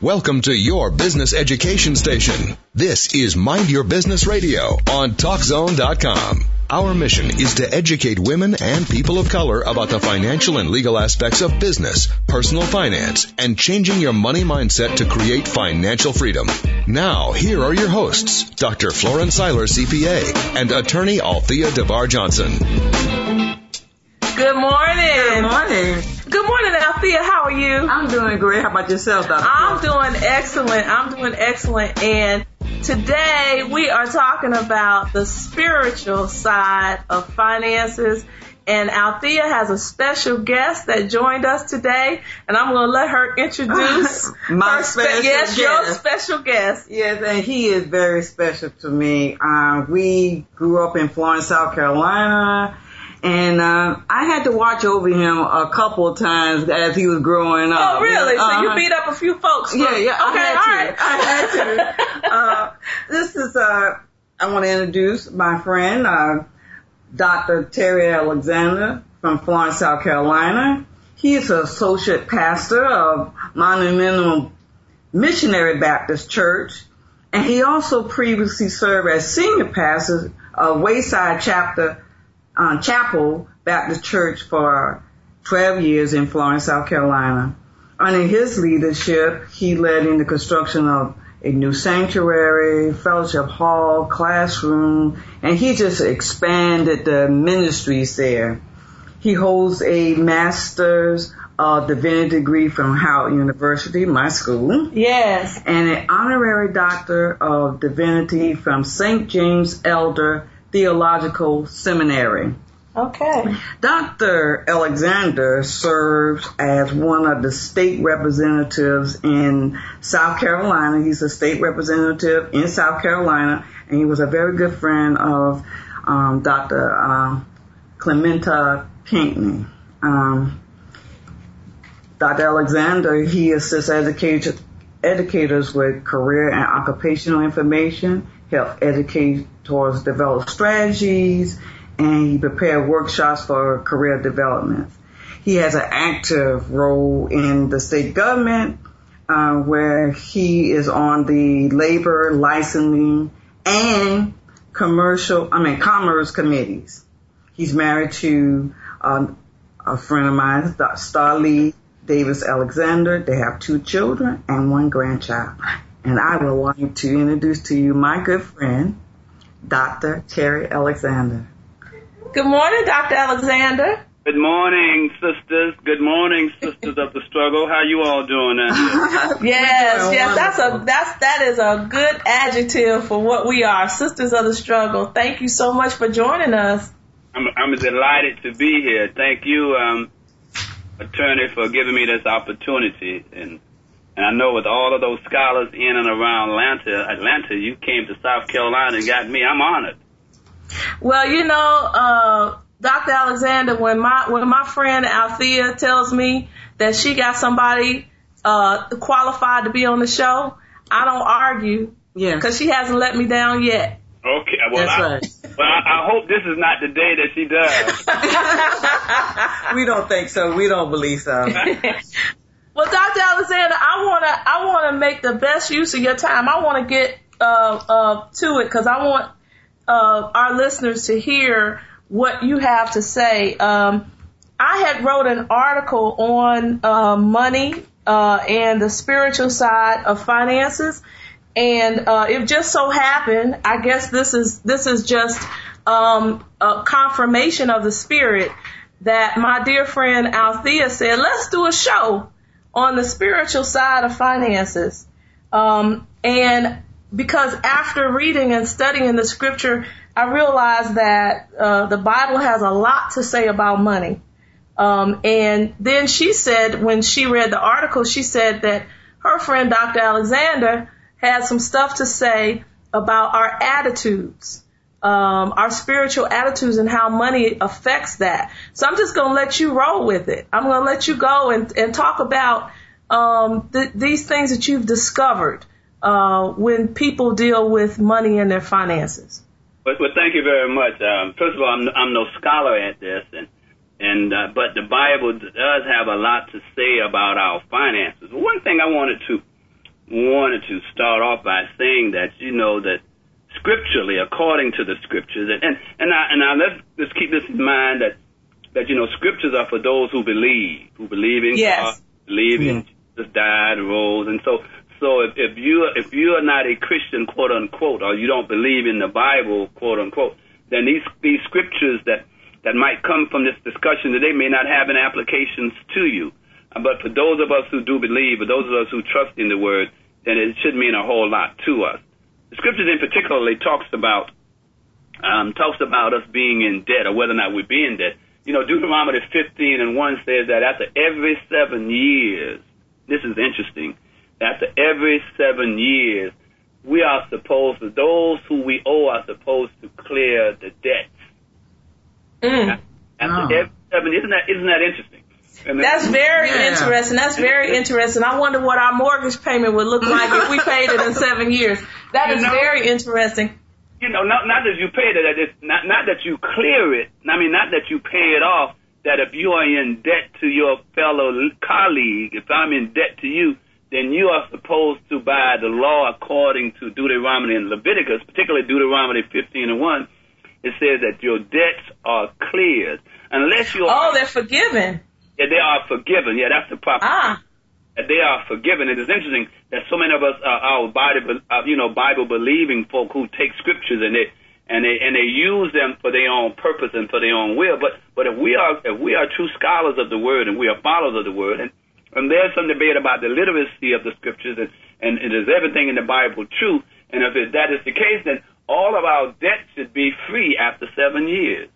Welcome to your business education station. This is Mind Your Business Radio on TalkZone.com. Our mission is to educate women and people of color about the financial and legal aspects of business, personal finance, and changing your money mindset to create financial freedom. Now, here are your hosts, Dr. Florence Seiler, CPA, and attorney Althea DeVar Johnson. Good morning. Good morning. Good morning, Althea. How are you? I'm doing great. How about yourself, Dr. I'm doing excellent. I'm doing excellent. And today we are talking about the spiritual side of finances. And Althea has a special guest that joined us today, and I'm going to let her introduce My her special yes, guest. your special guest. Yes, and he is very special to me. Uh, we grew up in Florence, South Carolina, and uh, I had to watch over him a couple of times as he was growing up. Oh, really? So you Uh-huh. beat up a few folks? for- Yeah, yeah, Okay, I all had right. to. I had to. uh, this is, uh, I want to introduce my friend, uh, Dr. Terry Alexander from Florence, South Carolina. He is an associate pastor of Monumental Missionary Baptist Church, and he also previously served as senior pastor of Wayside Chapter uh, Chapel Baptist Church for 12 years in Florence, South Carolina. Under his leadership, he led in the construction of a new sanctuary, fellowship hall, classroom, and he just expanded the ministries there. He holds a master's of divinity degree from Howard University, my school, Yes. and an honorary doctor of divinity from St. James Elder Theological Seminary. Okay. Dr. Alexander serves as one of the state representatives in South Carolina. He's a state representative in South Carolina, and he was a very good friend of um, Dr. Uh, Clementa Pinckney. Um, Dr. Alexander, he assists educators, educators with career and occupational information, help educators develop strategies, and he prepared workshops for career development. He has an active role in the state government, uh, where he is on the labor, licensing, and commercial, I mean, commerce committees. He's married to um, a friend of mine, Starlee Davis Alexander. They have two children and one grandchild. And I would like to introduce to you my good friend, Dr. Terry Alexander. Good morning, Dr. Alexander. Good morning, sisters. Good morning, sisters of the struggle. How you all doing out? Yes, Doing yes, that's a that's that is a good adjective for what we are, sisters of the struggle. Thank you so much for joining us. I'm, I'm delighted to be here. Thank you, um, attorney, for giving me this opportunity. And and I know with all of those scholars in and around Atlanta, Atlanta, you came to South Carolina and got me. I'm honored. Well, you know, uh, Dr. Alexander, when my when my friend Althea tells me that she got somebody uh, qualified to be on the show, I don't argue Yeah. because she hasn't let me down yet. Okay. Well, That's I, right. well, I, I hope this is not the day that she does. We don't think so. We don't believe so. Well, Dr. Alexander, I wanna I wanna make the best use of your time. I wanna get uh, uh, to it because I want uh, our listeners to hear what you have to say. Um, I had wrote an article on uh, money uh, and the spiritual side of finances, and uh, it just so happened. I guess this is this is just um, a confirmation of the spirit that my dear friend Althea said, let's do a show on the spiritual side of finances. Um, and because after reading and studying the scripture, I realized that uh, the Bible has a lot to say about money. Um, and then she said, when she read the article, she said that her friend Dr. Alexander had some stuff to say about our attitudes, um, our spiritual attitudes and how money affects that. So I'm just going to let you roll with it. I'm going to let you go and, and talk about um, th- these things that you've discovered uh, when people deal with money and their finances. Well, well, thank you very much. Um, first of all, I'm, I'm no scholar at this, and and uh, but the Bible does have a lot to say about our finances. One thing I wanted to wanted to start off by saying that you know that scripturally, according to the scriptures, and and and now, and now let's let's keep this in mind that that you know scriptures are for those who believe, who believe in yes. God, believe in Jesus died, rose, and so so if, if you if you are not a Christian, quote unquote, or you don't believe in the Bible, quote unquote, then these these scriptures that that might come from this discussion today may not have any applications to you. Uh, but for those of us who do believe, or those of us who trust in the word, then it should mean a whole lot to us. The scriptures in particularly talks about um, talks about us being in debt or whether or not we be in debt. You know, Deuteronomy 15 and 1 says that after every seven years, this is interesting, after every seven years, we are supposed to, those who we owe are supposed to clear the debts. Mm. After oh. every seven, isn't that, isn't that interesting? That's very yeah. interesting. That's very interesting. I wonder what our mortgage payment would look like if we paid it in seven years. That you is know, very interesting. You know, not not that you paid it, that it's not not that you clear it. I mean, not that you pay it off. That if you are in debt to your fellow colleague, if I'm in debt to you, then you are supposed to, by the law according to Deuteronomy and Leviticus, particularly Deuteronomy 15 and 1, it says that your debts are cleared. Unless you are. Oh, they're forgiven. Yeah, they are forgiven. Yeah, that's the proper. Ah. That They are forgiven. It is interesting that so many of us, uh, our Bible, uh, you know, Bible believing folk who take scriptures and they and they and they use them for their own purpose and for their own will. But but if we are if we are true scholars of the word and we are followers of the word and and there's some debate about the literacy of the scriptures and and, is everything in the Bible true? And if it, that is the case, then all of our debts should be free after seven years.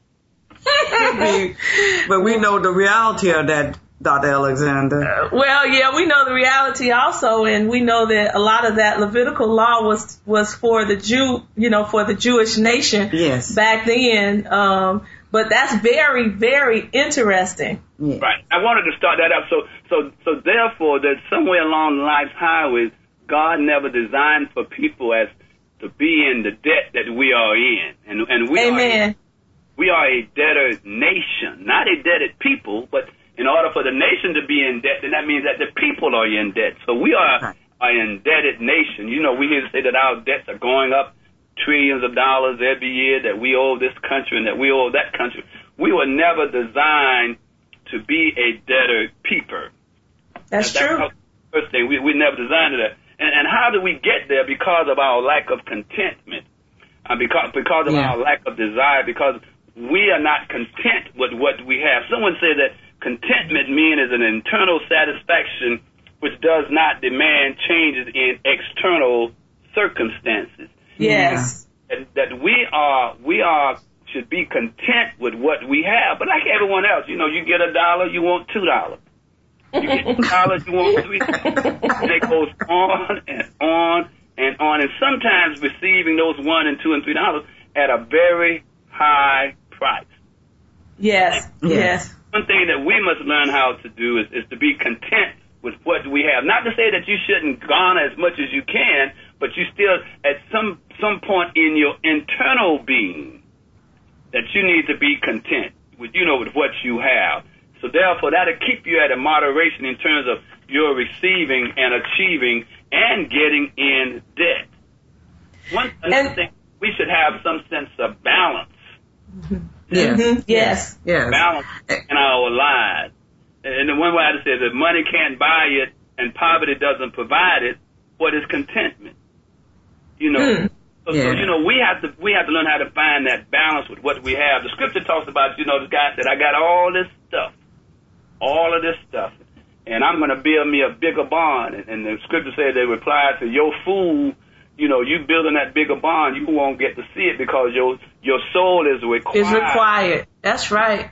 but we know the reality of that, Dr. Alexander. Uh, well, yeah, we know the reality also, and we know that a lot of that Levitical law was was for the Jew, you know, for the Jewish nation. Yes. Back then, um, but that's very, very interesting. Yeah. Right. I wanted to start that up. So, so, so therefore, that somewhere along life's highways, God never designed for people as to be in the debt that we are in, and and we Amen. are we are a debtor nation, not a debted people, but in order for the nation to be in debt, then that means that the people are in debt. So we are an indebted nation. You know, we hear say that our debts are going up trillions of dollars every year, that we owe this country and that we owe that country. We were never designed to be a debtor people. That's, true. First thing, we, we never designed that. And, and how do we get there? Because of our lack of contentment, uh, because because of yeah. our lack of desire, because we are not content with what we have. Someone said that contentment means is an internal satisfaction which does not demand changes in external circumstances. Yes. That, that we are we are should be content with what we have. But like everyone else, you know, you get a dollar, you want two dollars. You get two dollars, you want three. and it goes on and on and on. And sometimes receiving those one and two and three dollars at a very high price. Yes, yes. One thing that we must learn how to do is, is to be content with what we have. Not to say that you shouldn't garner as much as you can, but you still, at some some point in your internal being, that you need to be content with you know with what you have. So therefore, that'll keep you at a moderation in terms of your receiving and achieving and getting in debt. One thing we should have some sense of balance. Yes. Mm-hmm. Yes. Yes. Balance in our lives. And the one way I just say that money can't buy it and poverty doesn't provide it, what is contentment? You know. Mm. So, yeah. so, you know, we have to we have to learn how to find that balance with what we have. The scripture talks about, you know, the guy said, I got all this stuff. All of this stuff. And I'm gonna build me a bigger barn. And, and the scripture said they replied to your fool you know, you building that bigger bond, you won't get to see it because your your soul is required. Is required. That's right.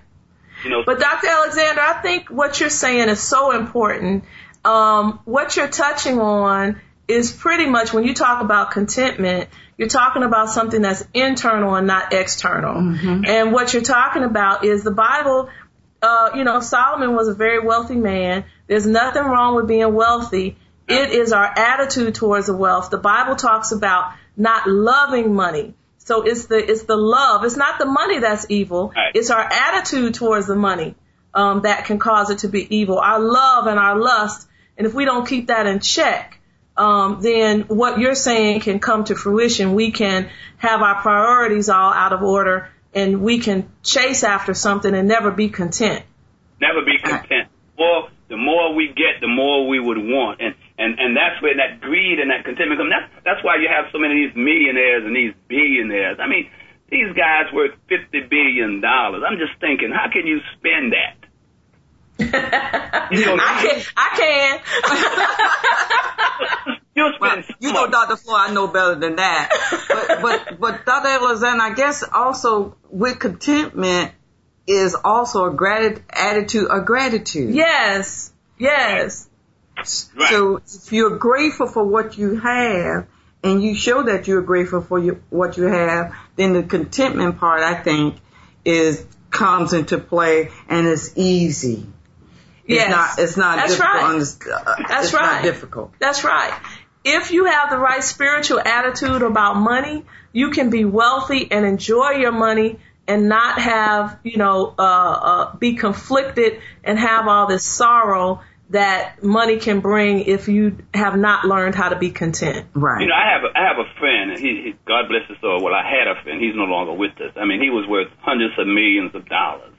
You know, but Dr. Alexander, I think what you're saying is so important. Um, what you're touching on is pretty much when you talk about contentment, you're talking about something that's internal and not external. Mm-hmm. And what you're talking about is the Bible. Uh, you know, Solomon was a very wealthy man. There's nothing wrong with being wealthy. It is our attitude towards the wealth. The Bible talks about not loving money. So it's the it's the love. It's not the money that's evil. Right. It's our attitude towards the money um, that can cause it to be evil. Our love and our lust, and if we don't keep that in check, um, then what you're saying can come to fruition. We can have our priorities all out of order and we can chase after something and never be content. Never be content. Well, the more we get, the more we would want. And, and, and that's where that greed and that contentment comes. That's, that's why you have so many of these millionaires and these billionaires. I mean, these guys worth $50 billion. I'm just thinking, how can you spend that? you know, I can. I can. you well, you know, Dr. Floyd, I know better than that. But, but, but Dr. Alexander, I guess also with contentment is also a gratitude, attitude of gratitude. Yes. Yes. Right. So if you're grateful for what you have and you show that you're grateful for you, what you have, then the contentment part, I think, is comes into play and it's easy. Yes. It's not, it's not That's difficult. Right. Uh, That's it's right. not difficult. That's right. If you have the right spiritual attitude about money, you can be wealthy and enjoy your money and not have, you know, uh, uh, be conflicted and have all this sorrow that money can bring if you have not learned how to be content. Right. You know, I have a, I have a friend. And he, he God bless his soul. Well, I had a friend. He's no longer with us. I mean, he was worth hundreds of millions of dollars,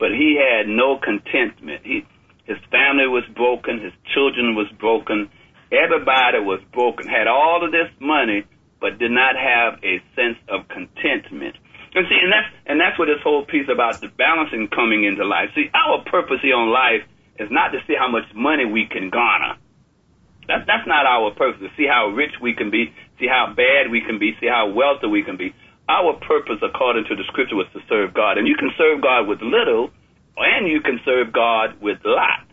but he had no contentment. He his family was broken. His children was broken. Everybody was broken. Had all of this money, but did not have a sense of contentment. And see, and that's and that's what this whole piece about the balancing coming into life. See, our purpose here on life is not to see how much money we can garner. That, that's not our purpose. To see how rich we can be, see how bad we can be, see how wealthy we can be. Our purpose, according to the scripture, was to serve God, and you can serve God with little, and you can serve God with a lot.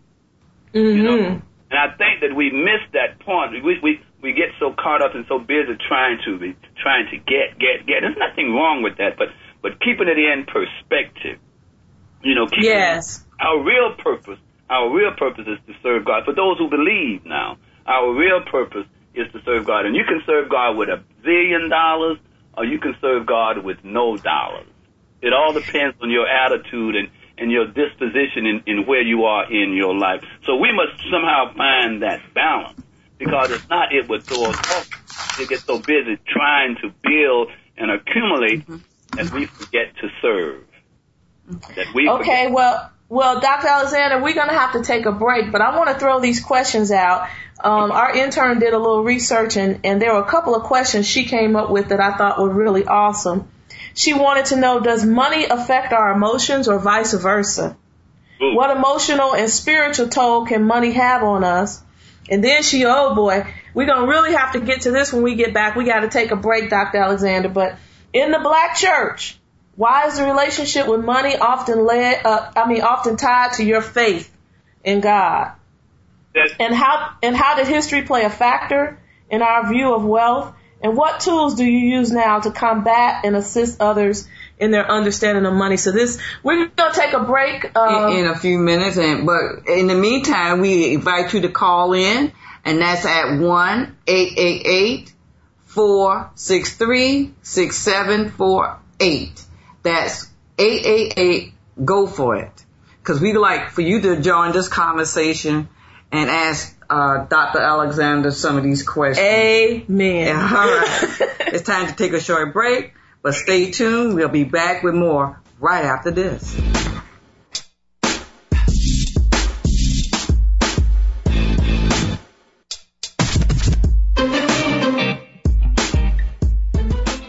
Mm-hmm. You know? And I think that we miss that point. We, we, we get so caught up and so busy trying to be, trying to get, get, get. There's nothing wrong with that, but, but keeping it in perspective. You know, yes. our real purpose, our real purpose is to serve God. For those who believe now, our real purpose is to serve God. And you can serve God with a billion dollars or you can serve God with no dollars. It all depends on your attitude and, and your disposition in, in where you are in your life. So we must somehow find that balance because if not, it would throw us off. We get so busy trying to build and accumulate mm-hmm. that we forget to serve. That we okay, forget. well, well, Dr. Alexander, we're going to have to take a break, but I want to throw these questions out. Um, our intern did a little research, and, and there were a couple of questions she came up with that I thought were really awesome. She wanted to know, does money affect our emotions or vice versa? Ooh. What emotional and spiritual toll can money have on us? And then she, oh boy, we're going to really have to get to this when we get back. We got to take a break, Dr. Alexander. But in the black church, why is the relationship with money often led, uh, I mean, often tied to your faith in God? Yes. And how, and how did history play a factor in our view of wealth? And what tools do you use now to combat and assist others in their understanding of money? So this, we're going to take a break. Um, in, in, a few minutes. And, but in the meantime, we invite you to call in and that's at 1-888-463-6748. That's 888 go for it. Cause we'd like for you to join this conversation and ask uh, Dr. Alexander some of these questions. Amen. All right. it's time to take a short break, but stay tuned. We'll be back with more right after this.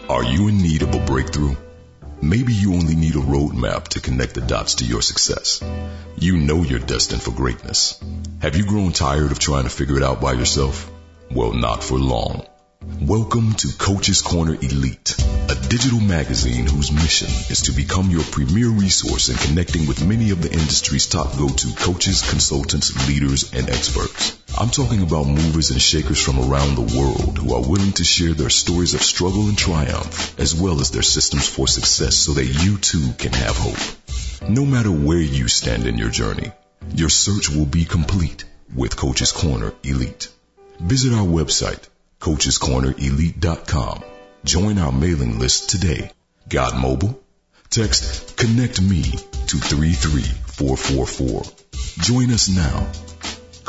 Are you in need of a breakthrough? Maybe you only need a roadmap to connect the dots to your success. You know you're destined for greatness. Have you grown tired of trying to figure it out by yourself? Well, not for long. Welcome to Coach's Corner Elite, a digital magazine whose mission is to become your premier resource in connecting with many of the industry's top go-to coaches, consultants, leaders, and experts. I'm talking about movers and shakers from around the world who are willing to share their stories of struggle and triumph, as well as their systems for success so that you too can have hope. No matter where you stand in your journey, your search will be complete with Coach's Corner Elite. Visit our website, coachescornerelite.com. Join our mailing list today. Got mobile? Text connect me to 33444. Join us now.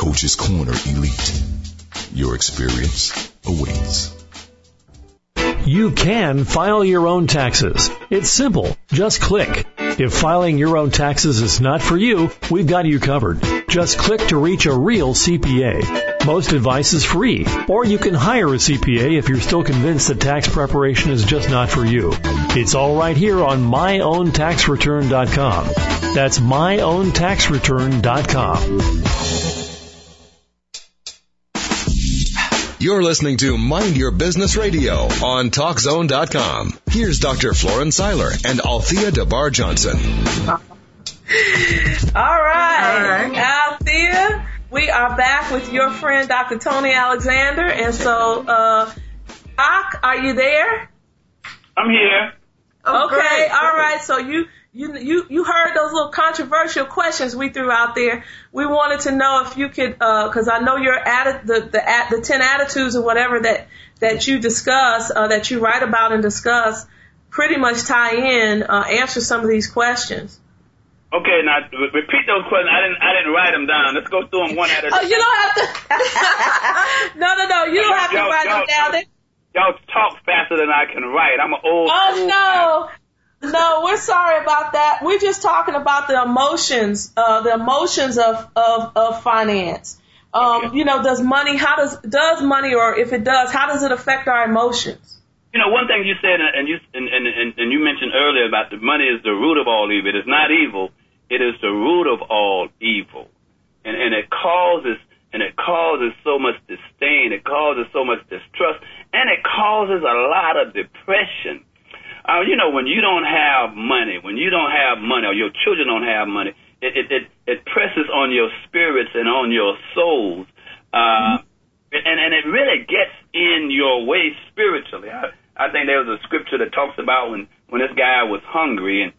Coach's Corner Elite. Your experience awaits. You can file your own taxes. It's simple. Just click. If filing your own taxes is not for you, we've got you covered. Just click to reach a real CPA. Most advice is free, or you can hire a CPA if you're still convinced that tax preparation is just not for you. It's all right here on myowntaxreturn.com. That's myowntaxreturn.com. You're listening to Mind Your Business Radio on TalkZone.com. Here's Dr. Florence Seiler and Althea DeBar Johnson. All right. All right. Althea, we are back with your friend Dr. Tony Alexander. And so, uh, Doc, are you there? I'm here. Oh, okay. Great. All right. So you you you you heard those little controversial questions we threw out there. We wanted to know if you could, because uh, I know your atti- the the the ten attitudes or whatever that that you discuss, uh, that you write about and discuss, pretty much tie in, uh, answer some of these questions. Okay, now repeat those questions. I didn't I didn't write them down. Let's go through them one at a time. Oh, you don't have to. no, no, no. You don't have to write them down. Y'all talk faster than I can write. I'm an old. Oh no. No, we're sorry about that. We're just talking about the emotions, uh, the emotions of, of, of finance. Um, okay. you know, does money, how does, does money, or if it does, how does it affect our emotions? You know, one thing you said, and you, and, and, and you mentioned earlier about the money is the root of all evil. It is not evil. It is the root of all evil. And, and it causes, and it causes so much disdain. It causes so much distrust. And it causes a lot of depression uh, you know, when you don't have money, when you don't have money, or your children don't have money, it it it, it presses on your spirits and on your souls, uh, mm-hmm. and and it really gets in your way spiritually. I, I think there was a scripture that talks about when when this guy was hungry and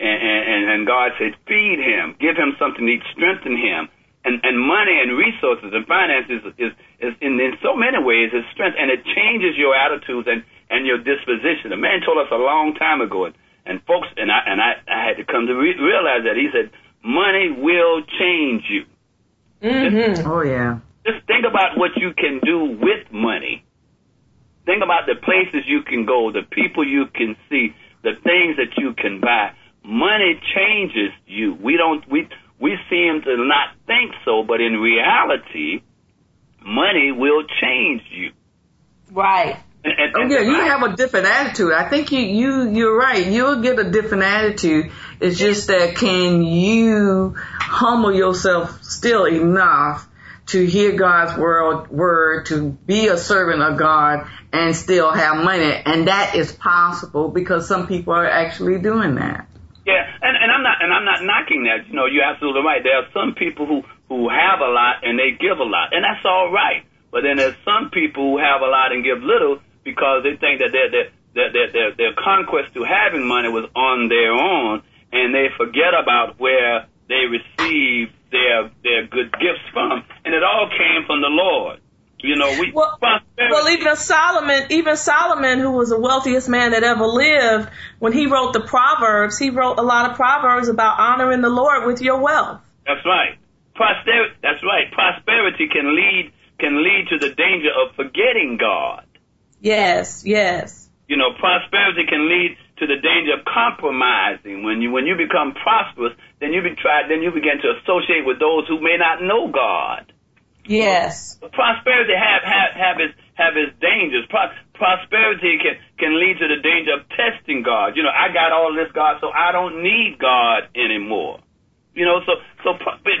and and, and God said, feed him, give him something to eat, strengthen him. And, and money and resources and finances is, is, is in, in so many ways is strength and it changes your attitudes and and your disposition. A man told us a long time ago, and, and folks, and I and I, I had to come to re- realize that he said, money will change you. Mm-hmm. Just, oh yeah. Just think about what you can do with money. Think about the places you can go, the people you can see, the things that you can buy. Money changes you. We don't we we seem to not think so, but in reality, money will change you. Right. And, and, oh yeah, you have a different attitude. I think you you you're right. You'll get a different attitude. It's just that can you humble yourself still enough to hear God's word word to be a servant of God and still have money, and that is possible because some people are actually doing that. Yeah, and, and I'm not and I'm not knocking that. You know, you're absolutely right. There are some people who who have a lot and they give a lot, and that's all right. But then there's some people who have a lot and give little, because they think that their their their their, their conquest to having money was on their own, and they forget about where they received their their good gifts from, and it all came from the Lord. You know, we well, well, even Solomon, even Solomon, who was the wealthiest man that ever lived, when he wrote the Proverbs, he wrote a lot of proverbs about honoring the Lord with your wealth. That's right. Prosperity. That's right. Prosperity can lead can lead to the danger of forgetting God. Yes, yes. You know, prosperity can lead to the danger of compromising. When you when you become prosperous, then you be tried, then you begin to associate with those who may not know God. Yes. prosperity have have have its have its dangers. Pro- prosperity can can lead to the danger of testing God. You know, I got all this God, so I don't need God anymore. You know, so so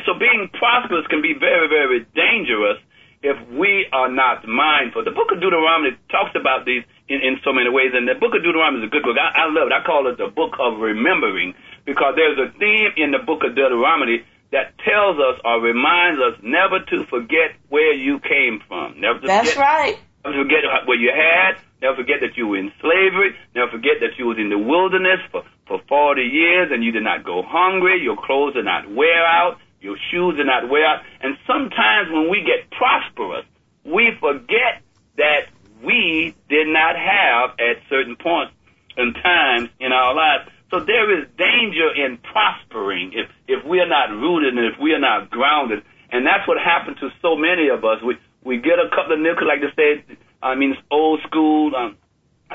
so being prosperous can be very very dangerous if we are not mindful. The book of Deuteronomy talks about these in, in so many ways, and the book of Deuteronomy is a good book. I, I love it. I call it the book of remembering because there's a theme in the book of Deuteronomy that tells us or reminds us never to forget where you came from. Never to That's forget, right. Never forget what you had. Never forget that you were in slavery. Never forget that you was in the wilderness for, for 40 years and you did not go hungry. Your clothes did not wear out. Your shoes are not well. And sometimes when we get prosperous, we forget that we did not have at certain points and times in our lives. So there is danger in prospering if, if we are not rooted and if we are not grounded. And that's what happened to so many of us. We, we get a couple of nickels, like they say. I mean, it's old school. Um,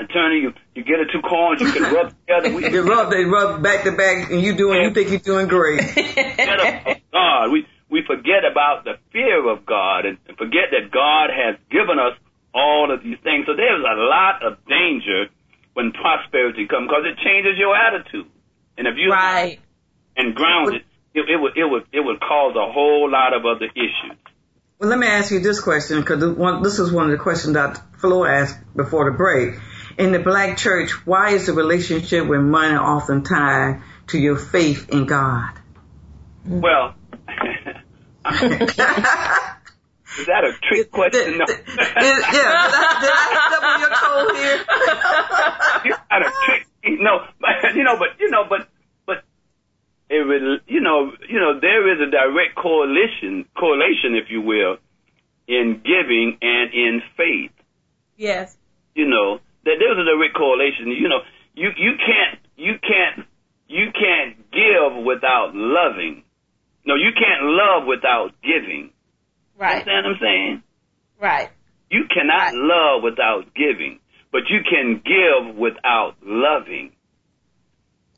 attorney, you you get it two coins, you can rub together. We, You rub, they rub back to back, and you doing, you think you're doing great. God. We we forget about the fear of God and forget that God has given us all of these things. So there's a lot of danger when prosperity comes because it changes your attitude. And if you Right. and grounded, it, it would it would it would cause a whole lot of other issues. Well, let me ask you this question because this is one of the questions that Flo asked before the break. In the black church, why is the relationship with money often tied to your faith in God? Well, is that a trick question? No. Did- yeah, did I, did I step on your toe here? You're not a trick. No, but you know, but you know, but but it will, you know, you know, there is a direct correlation, correlation, if you will, in giving and in faith. Yes. You know, that there's a direct correlation. You know, you you can't you can't you can't give without loving. No, you can't love without giving. Right. Understand what I'm saying? Right. You cannot love without giving, but you can give without loving.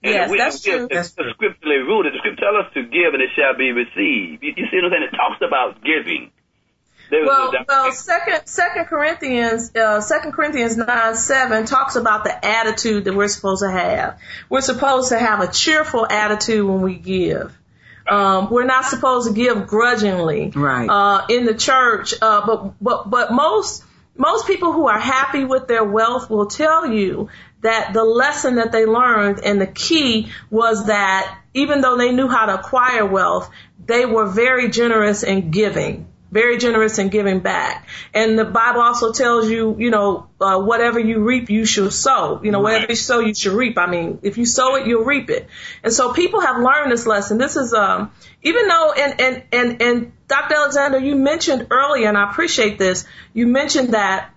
And Yes, we that's true. It's That's true. scripturally rooted. The scripture tells us to give and it shall be received. You, you see what I'm saying? It talks about giving. There is Well, a well, second Second Corinthians, uh, Second Corinthians nine seven talks about the attitude that we're supposed to have. We're supposed to have a cheerful attitude when we give. Um, we're not supposed to give grudgingly. Right. Uh, in the church, uh, but but but most most people who are happy with their wealth will tell you that the lesson that they learned and the key was that even though they knew how to acquire wealth, they were very generous in giving, very generous in giving back. And the Bible also tells you, you know, uh, whatever you reap, you should sow. You know, whatever you sow, you should reap. I mean, if you sow it, you'll reap it. And so people have learned this lesson. This is, um, even though, and, and, and, and Dr. Alexander, you mentioned earlier, and I appreciate this, you mentioned that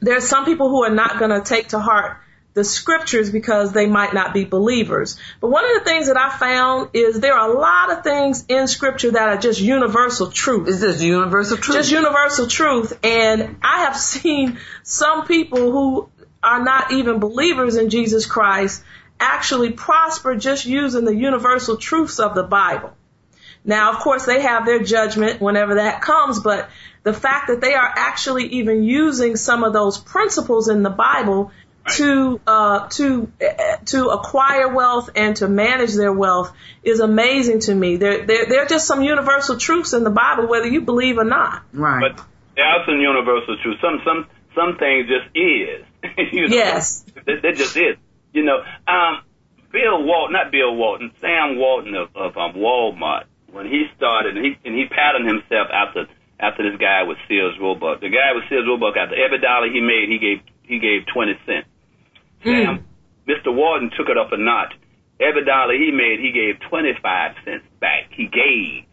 there's some people who are not going to take to heart the scriptures because they might not be believers. But one of the things that I found is there are a lot of things in scripture that are just universal truth. Is this universal truth? Just universal truth. And I have seen some people who are not even believers in Jesus Christ actually prosper just using the universal truths of the Bible. Now, of course, they have their judgment whenever that comes, but the fact that they are actually even using some of those principles in the Bible to uh, to uh, to acquire wealth and to manage their wealth is amazing to me. There there there are just some universal truths in the Bible, whether you believe or not. right. But there are some universal truths. Some some some things just is. you know? Yes. They, they just is. You know, um, Bill Walton, not Bill Walton, Sam Walton of, of um, Walmart, when he started, and he and he patterned himself after after this guy with Sears Roebuck. The guy with Sears Roebuck, after every dollar he made, he gave he gave twenty cents. Sam, Mr. Walton took it up a notch. Every dollar he made, he gave twenty five cents back. He gave.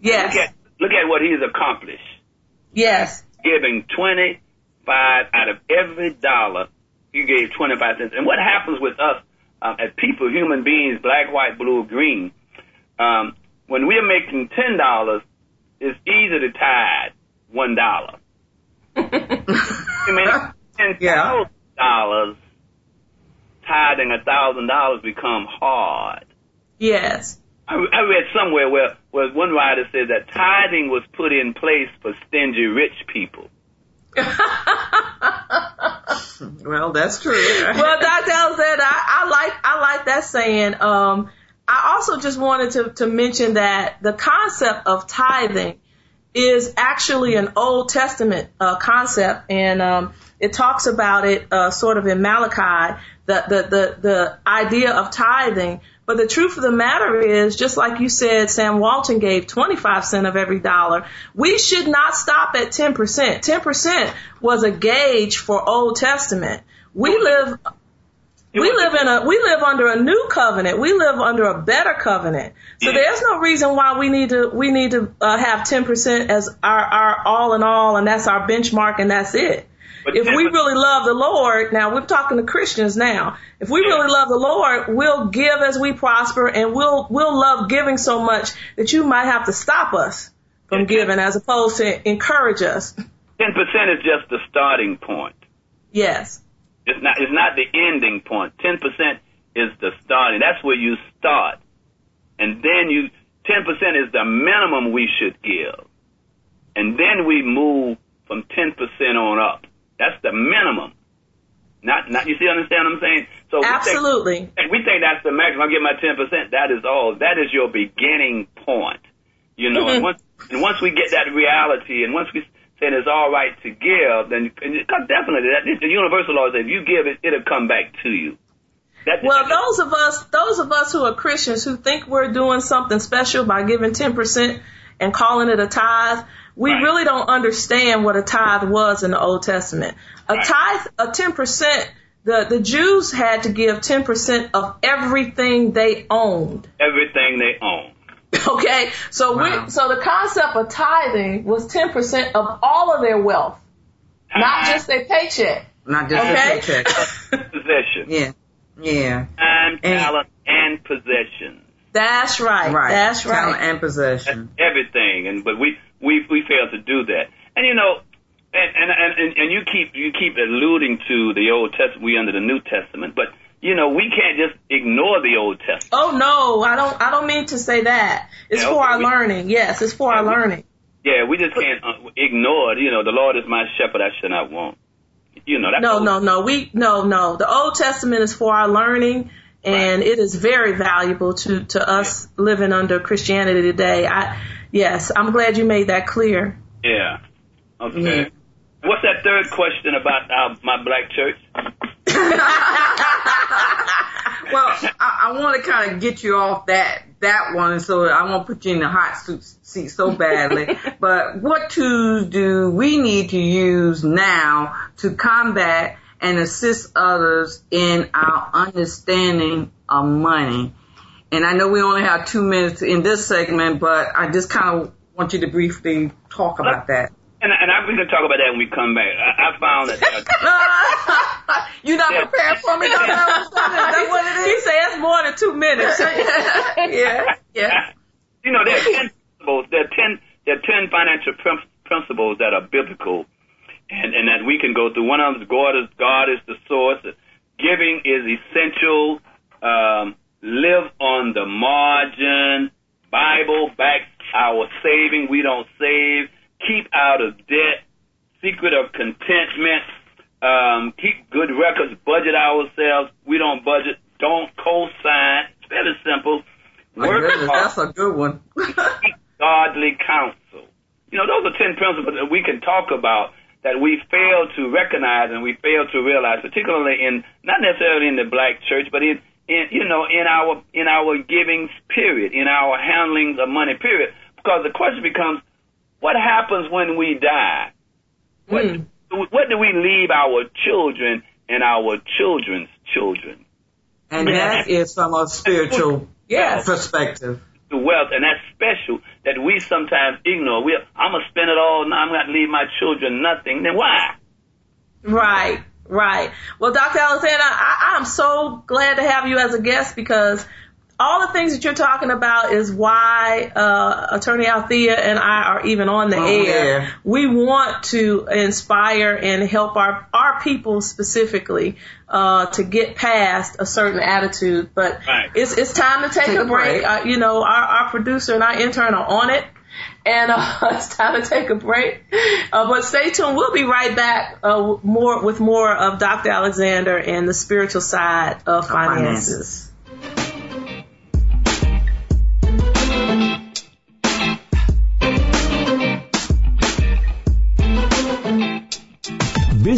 Yes. Look at look at what he's accomplished Yes. giving 25 out of every dollar you gave 25 cents. And what happens with us um, as people, human beings, black, white, blue, green, um, when we're making $10, it's easy to tithe $1. I mean, Yeah. $10,000, tithing a $1,000 become hard. Yes. I, I read somewhere where, where one writer said that tithing was put in place for stingy rich people. Well, that's true. well, Dr. Alexander, I, I like I like that saying. Um, I also just wanted to, to mention that the concept of tithing is actually an Old Testament uh, concept, and um, it talks about it uh, sort of in Malachi, the, the the the idea of tithing. But the truth of the matter is, just like you said, Sam Walton gave 25 cent of every dollar. We should not stop at 10%. 10% was a gauge for Old Testament. We live we live in a we live under a new covenant. We live under a better covenant. So there's no reason why we need to we need to uh, have 10% as our our all in all and that's our benchmark and that's it. But If we really love the Lord, now we're talking to Christians now. If we really love the Lord, we'll give as we prosper and we'll we'll love giving so much that you might have to stop us from giving as opposed to encourage us. Ten percent is just the starting point. Yes. It's not. It's not the ending point. Ten percent is the starting. That's where you start, and then you. Ten percent is the minimum we should give, and then we move from ten percent on up. That's the minimum. Not, not. You see, understand what I'm saying? So absolutely. We think, we think that's the maximum. I get my ten percent. That is all. That is your beginning point. You know, mm-hmm. and once and once we get that reality, and once we then it's all right to give, then definitely that the universal law is that if you give it, it'll come back to you. That, well, those of us, those of us who are Christians who think we're doing something special by giving 10% and calling it a tithe, we right. really don't understand what a tithe was in the Old Testament. A right. tithe, a 10%, the, the Jews had to give 10% of everything they owned. Everything they owned. Okay, so wow. we so the concept of tithing was ten percent of all of their wealth, not uh-huh. just their paycheck. Not just okay? their paycheck. possession. Yeah, yeah. And, and talent and possession. That's right. Right. That's right. Talent and possession. That's everything, and but we we we fail to do that. And you know, and and and, and you keep you keep alluding to the Old Testament. We under the New Testament, but you know, we can't just ignore the Old Testament. Oh no, I don't. I don't mean to say that. It's yeah, okay, for our we, learning. Yes, it's for yeah, our we, learning. Yeah, we just can't uh, ignore it. You know, the Lord is my shepherd; I shall not want. You know, no, no, no. We no, no. The Old Testament is for our learning, and right. it is very valuable to to us yeah. living under Christianity today. I yes, I'm glad you made that clear. Yeah. Okay. What's that third question about uh, my black church? well, I, I want to kind of get you off that that one, so I won't put you in the hot seat so badly. but what tools do we need to use now to combat and assist others in our understanding of money? And I know we only have two minutes in this segment, but I just kind of want you to briefly talk about that. And, and I, we can talk about that when we come back. I, I found that. You're not yeah. prepared for me, don't know. That's what it is. He said it's more than two minutes. yeah, yeah. You know, there are ten principles. There are ten. There are ten financial principles that are biblical, and and that we can go through. One of them is God is God is the source. Giving is essential. Um, live on the margin. Bible backs our saving. We don't save keep out of debt, secret of contentment, um, keep good records, budget ourselves. We don't budget, don't co-sign. It's fairly simple. Work hard. That's a good one. godly counsel. You know, those are ten principles that we can talk about that we fail to recognize and we fail to realize, particularly in not necessarily in the black church, but in in you know in our in our giving period, in our handling of money period. Because the question becomes, what happens when we die? What, mm. what do we leave our children and our children's children? And that is from a spiritual yes. perspective. The wealth, and that's special that we sometimes ignore. We, I'm gonna spend it all. Now I'm gonna leave my children nothing. Then why? Right, right. Well, Dr. Alexander, I, I'm so glad to have you as a guest because all the things that you're talking about is why uh, Attorney Althea and I are even on the oh, air. Yeah. We want to inspire and help our our people specifically uh, to get past a certain attitude. But right. it's it's time to take, take a break. break. Uh, you know, our our producer and our intern are on it. And uh, it's time to take a break. Uh, but stay tuned. We'll be right back uh, more with more of Dr. Alexander and the spiritual side of finances.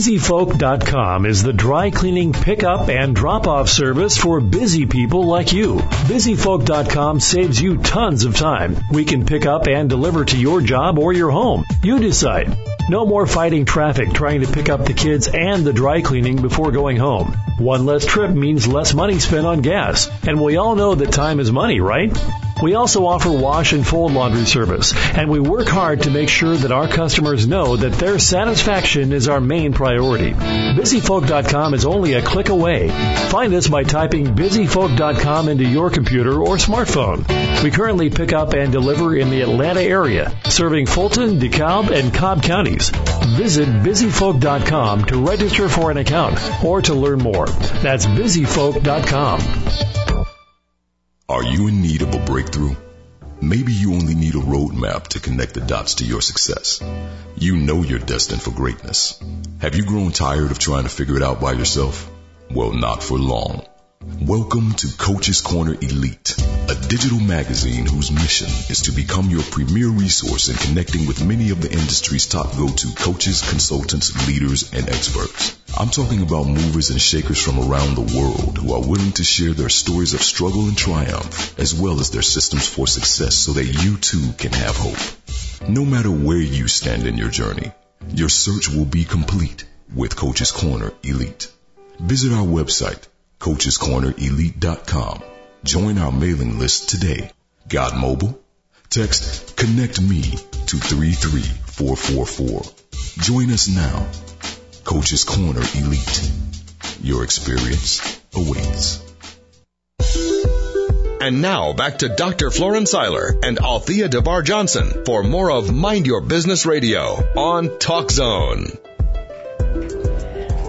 BusyFolk.com is the dry cleaning pickup and drop off service for busy people like you. BusyFolk.com saves you tons of time. We can pick up and deliver to your job or your home. You decide. No more fighting traffic trying to pick up the kids and the dry cleaning before going home. One less trip means less money spent on gas. And we all know that time is money, right? We also offer wash and fold laundry service, and we work hard to make sure that our customers know that their satisfaction is our main priority. BusyFolk.com is only a click away. Find us by typing BusyFolk.com into your computer or smartphone. We currently pick up and deliver in the Atlanta area, serving Fulton, DeKalb, and Cobb counties. Visit BusyFolk.com to register for an account or to learn more. That's BusyFolk.com. Are you in need of a breakthrough? Maybe you only need a roadmap to connect the dots to your success. You know you're destined for greatness. Have you grown tired of trying to figure it out by yourself? Well, not for long. Welcome to Coach's Corner Elite, digital magazine whose mission is to become your premier resource in connecting with many of the industry's top go-to coaches, consultants, leaders, and experts. I'm talking about movers and shakers from around the world who are willing to share their stories of struggle and triumph, as well as their systems for success so that you too can have hope. No matter where you stand in your journey, your search will be complete with Coach's Corner Elite. Visit our website, coachescornerelite.com. Join our mailing list today. Got mobile? Text connect me to 33444. Join us now. Coach's Corner Elite. Your experience awaits. And now back to Dr. Florence Seiler and Althea DeVar Johnson for more of Mind Your Business Radio on Talk Zone.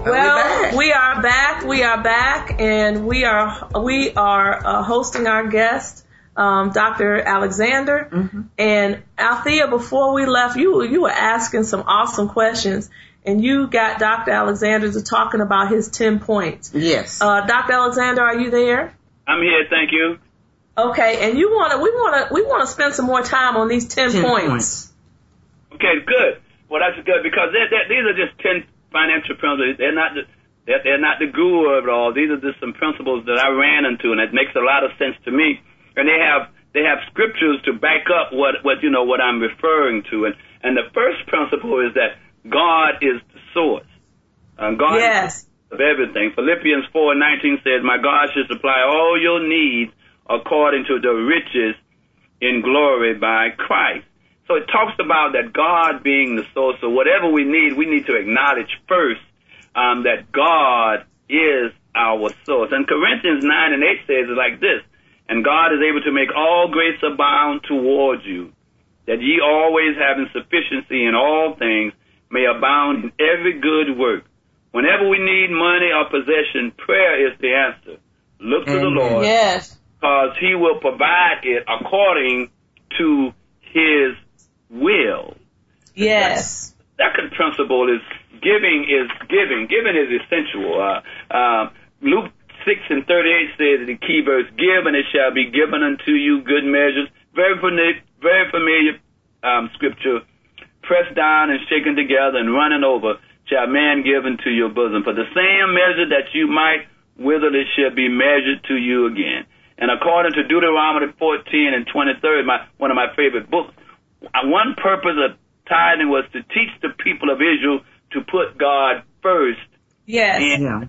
Well, we are back. We are back, and we are we are uh, hosting our guest, um, Dr. Alexander. Mm-hmm. And Althea, before we left, you you were asking some awesome questions, and you got Dr. Alexander to talking about his ten points. Yes. Uh, Dr. Alexander, are you there? I'm here. Thank you. Okay, and you want to we want to we want to spend some more time on these ten, 10 points. points. Okay, good. Well, that's good because they're, they're, these are just ten financial principles. They're not the, they're, they're not the guru of it all. These are just some principles that I ran into, and it makes a lot of sense to me. And they have they have scriptures to back up what what you know what I'm referring to. And and the first principle is that God is the source. Um, God Yes. is of everything. Philippians four nineteen says, "My God should supply all your needs according to the riches in glory by Christ." So it talks about that God being the source. of whatever we need, we need to acknowledge first um, that God is our source. And Corinthians 9 and 8 says it like this, And God is able to make all grace abound towards you, that ye always having sufficiency in all things may abound in every good work. Whenever we need money or possession, prayer is the answer. Look to the Lord Yes. because he will provide it according to his will. Yes. Second principle is giving is giving. Giving is essential. Uh, uh, Luke 6 and 38 says the key verse, give and it shall be given unto you good measures. Very familiar, very familiar um, scripture. Pressed down and shaken together and running over shall man give into your bosom. For the same measure that you might withal it shall be measured to you again. And according to Deuteronomy 14 and 23, my, one of my favorite books, one purpose of tithing was to teach the people of Israel to put God first Yes. in Yeah.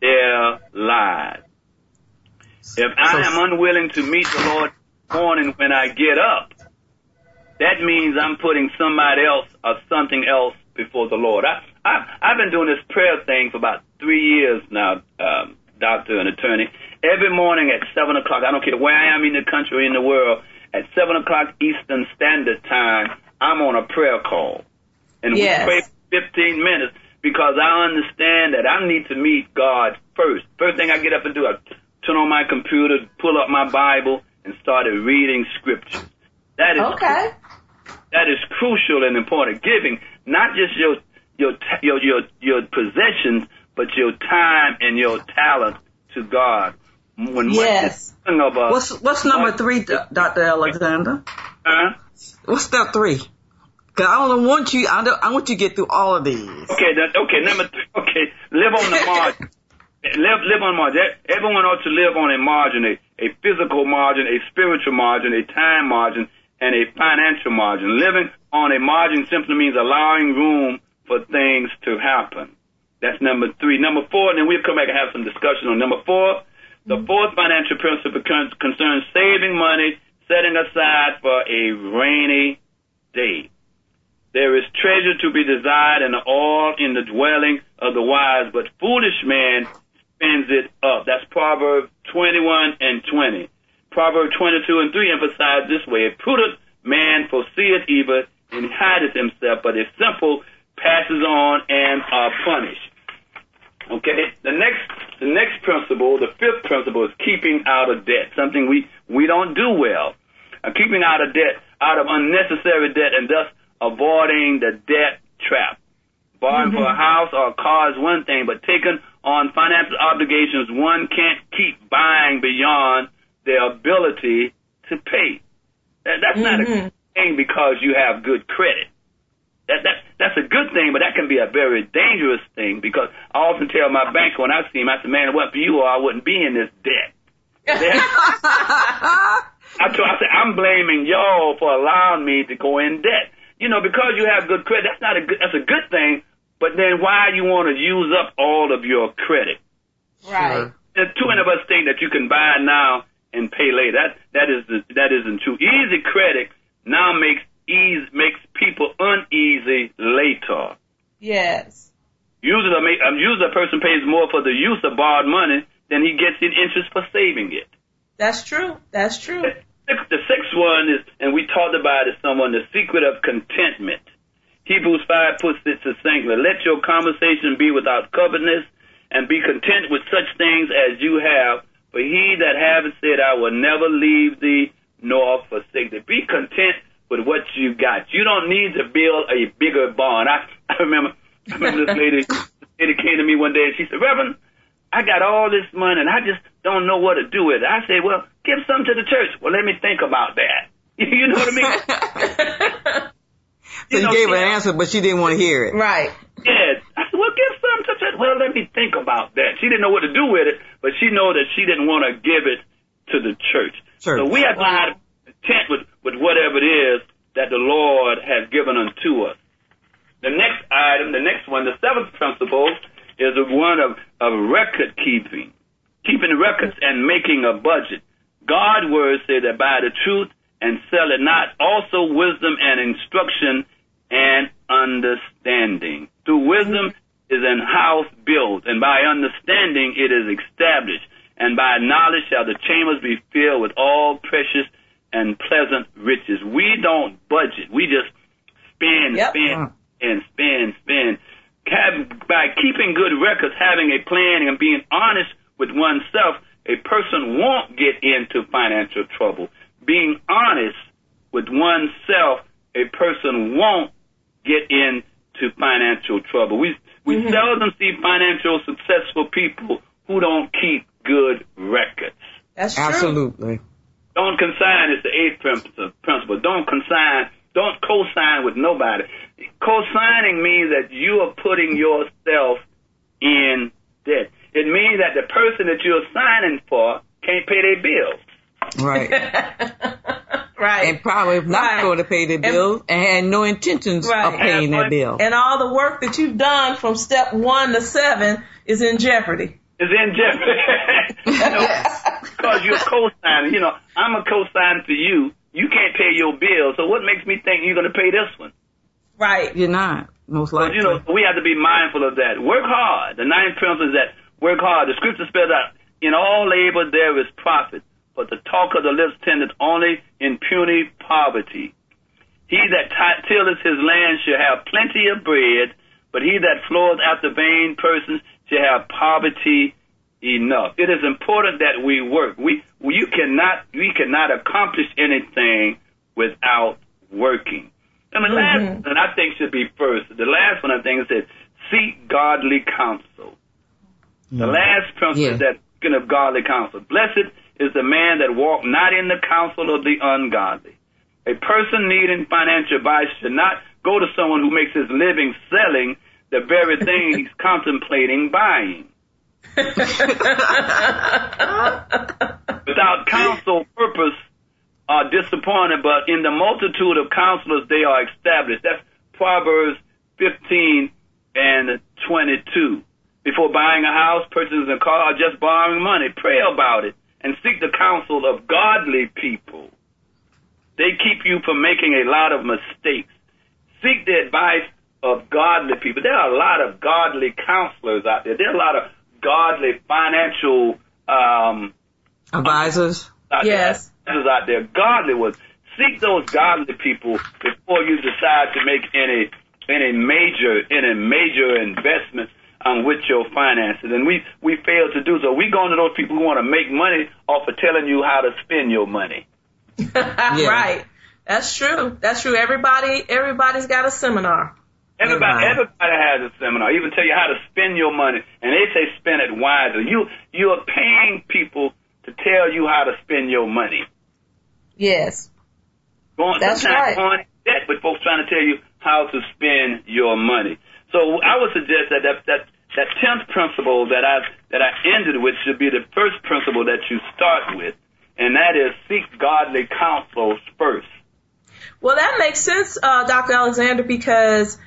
their lives. If I am unwilling to meet the Lord morning when I get up, that means I'm putting somebody else or something else before the Lord. I, I, I've been doing this prayer thing for about three years now, um, doctor and attorney. Every morning at 7 o'clock, I don't care where I am in the country or in the world, at 7 o'clock Eastern Standard Time, I'm on a prayer call. And Yes. we pray for 15 minutes because I understand that I need to meet God first. First thing I get up and do, I turn on my computer, pull up my Bible, and started reading scripture. That is Okay. that is crucial and important. Giving not just your your your your your possessions, but your time and your talent to God. When Yes. of us, What's what's number three, Dr. Alexander? huh? What's step three? Cause I don't want you. I don't. I want you to get through all of these. Okay, that, okay. Number three. Okay, live on the margin. live live on margin. Everyone ought to live on a margin, a, a physical margin, a spiritual margin, a time margin, and a financial margin. Living on a margin simply means allowing room for things to happen. That's number three. Number four, and then we'll come back and have some discussion on number four. The mm-hmm. fourth financial principle concerns saving money, setting aside for a rainy day. There is treasure to be desired and all in the dwelling of the wise, but foolish man spends it up. That's Proverbs 21 and 20. Proverbs 22 and 3 emphasize this way, a prudent man foreseeth evil and hideth himself, but a simple passes on and are punished. Okay, the next the next principle, the fifth principle, is keeping out of debt. Something we we don't do well. Uh, keeping out of debt, out of unnecessary debt, and thus avoiding the debt trap. Borrowing mm-hmm. for a house or a car is one thing, but taking on financial obligations, one can't keep buying beyond their ability to pay. That, that's mm-hmm. not a mm-hmm. thing because you have good credit. That, that, that's a good thing, but that can be a very dangerous thing because I often tell my banker when I see him, I say, man, it wasn't for you or I wouldn't be in this debt. I told, I said, I'm blaming y'all for allowing me to go in debt. You know, because you have good credit, that's not a good, that's a good thing, but then why you want to use up all of your credit? Right. There's too many of us think that you can buy now and pay later. That, that is, that isn't true. Easy credit now makes ease makes people uneasy later. Yes. Usually, a, um, usually a person pays more for the use of borrowed money than he gets in interest for saving it. That's true. That's true. The sixth one is, and we talked about it someone, the secret of contentment. Hebrews 5 puts it succinctly. Let your conversation be without covetousness and be content with such things as you have. For he that hath said, I will never leave thee nor forsake thee. Be content with what you got. You don't need to build a bigger barn. I, I remember, I remember this lady, this lady came to me one day and she said, Reverend, I got all this money and I just don't know what to do with it. I said, well, give some to the church. Well, let me think about that. you know what I mean? so you, know, gave her an answer, but she didn't want to hear it. Right. Yeah. I said, well, give some to the church. Well, let me think about that. She didn't know what to do with it, but she know that she didn't want to give it to the church. Sure. So we have to wow. be content with with whatever it is that the Lord has given unto us. The next item, the next one, the seventh principle is the one of, of record keeping, keeping records and making a budget. God's word says that buy the truth and sell it not, also wisdom and instruction and understanding. Through wisdom is an house built, and by understanding it is established, and by knowledge shall the chambers be filled with all precious and pleasant riches. We don't budget. We just spend, yep. spend, and spend, spend. Have, by keeping good records, having a plan, and being honest with oneself, a person won't get into financial trouble. Being honest with oneself, a person won't get into financial trouble. We we mm-hmm. seldom see financial successful people who don't keep good records. That's true. Absolutely. Don't consign is the eighth principle. Don't consign. Don't co-sign with nobody. Co-signing means that you are putting yourself in debt. It means that the person that you're signing for can't pay their bills. Right. right. And probably not right. going to pay their bills and, and had no intentions right. of paying their bill. And all the work that you've done from step one to seven is in jeopardy. Is in jeopardy. because you're a co-signing. You know, I'm a co-signer for you. You can't pay your bill, so what makes me think you're going to pay this one? Right. You're not, most likely. But, you know, we have to be mindful of that. Work hard. The ninth principle is that work hard. The scripture spells out, in all labor there is profit, but the talk of the lips tendeth only in puny poverty. He that t- tilleth his land shall have plenty of bread, but he that floweth after vain persons shall have poverty enough. It is important that we work. We you cannot we cannot accomplish anything without working. And the mm-hmm. last one I think should be first. The last one I think is that seek godly counsel. Mm-hmm. The last principle yeah. is that speaking of godly counsel. Blessed is the man that walk not in the counsel of the ungodly. A person needing financial advice should not go to someone who makes his living selling the very thing he's contemplating buying. Without counsel, purpose are disappointed, but in the multitude of counselors they are established. That's Proverbs 15 and 22. Before buying a house, purchasing a car, or just borrowing money, pray about it and seek the counsel of godly people. They keep you from making a lot of mistakes. Seek the advice of godly people. There are a lot of godly counselors out there. There are a lot of godly financial um, advisors. Out yes. There, out there, godly ones. Seek those godly people before you decide to make any any major any major investments on with your finances. And we we fail to do so. We go to those people who want to make money off of telling you how to spend your money. yeah. Right. That's true. That's true. Everybody everybody's got a seminar. Everybody, everybody has a seminar. Even tell you how to spend your money, and they say spend it wisely. You you are paying people to tell you how to spend your money. Yes. Going, That's right. Going debt, but folks trying to tell you how to spend your money. So I would suggest that that that that tenth principle that I that I ended with should be the first principle that you start with, and that is seek godly counsel first. Well, that makes sense, uh, Dr. Alexander, because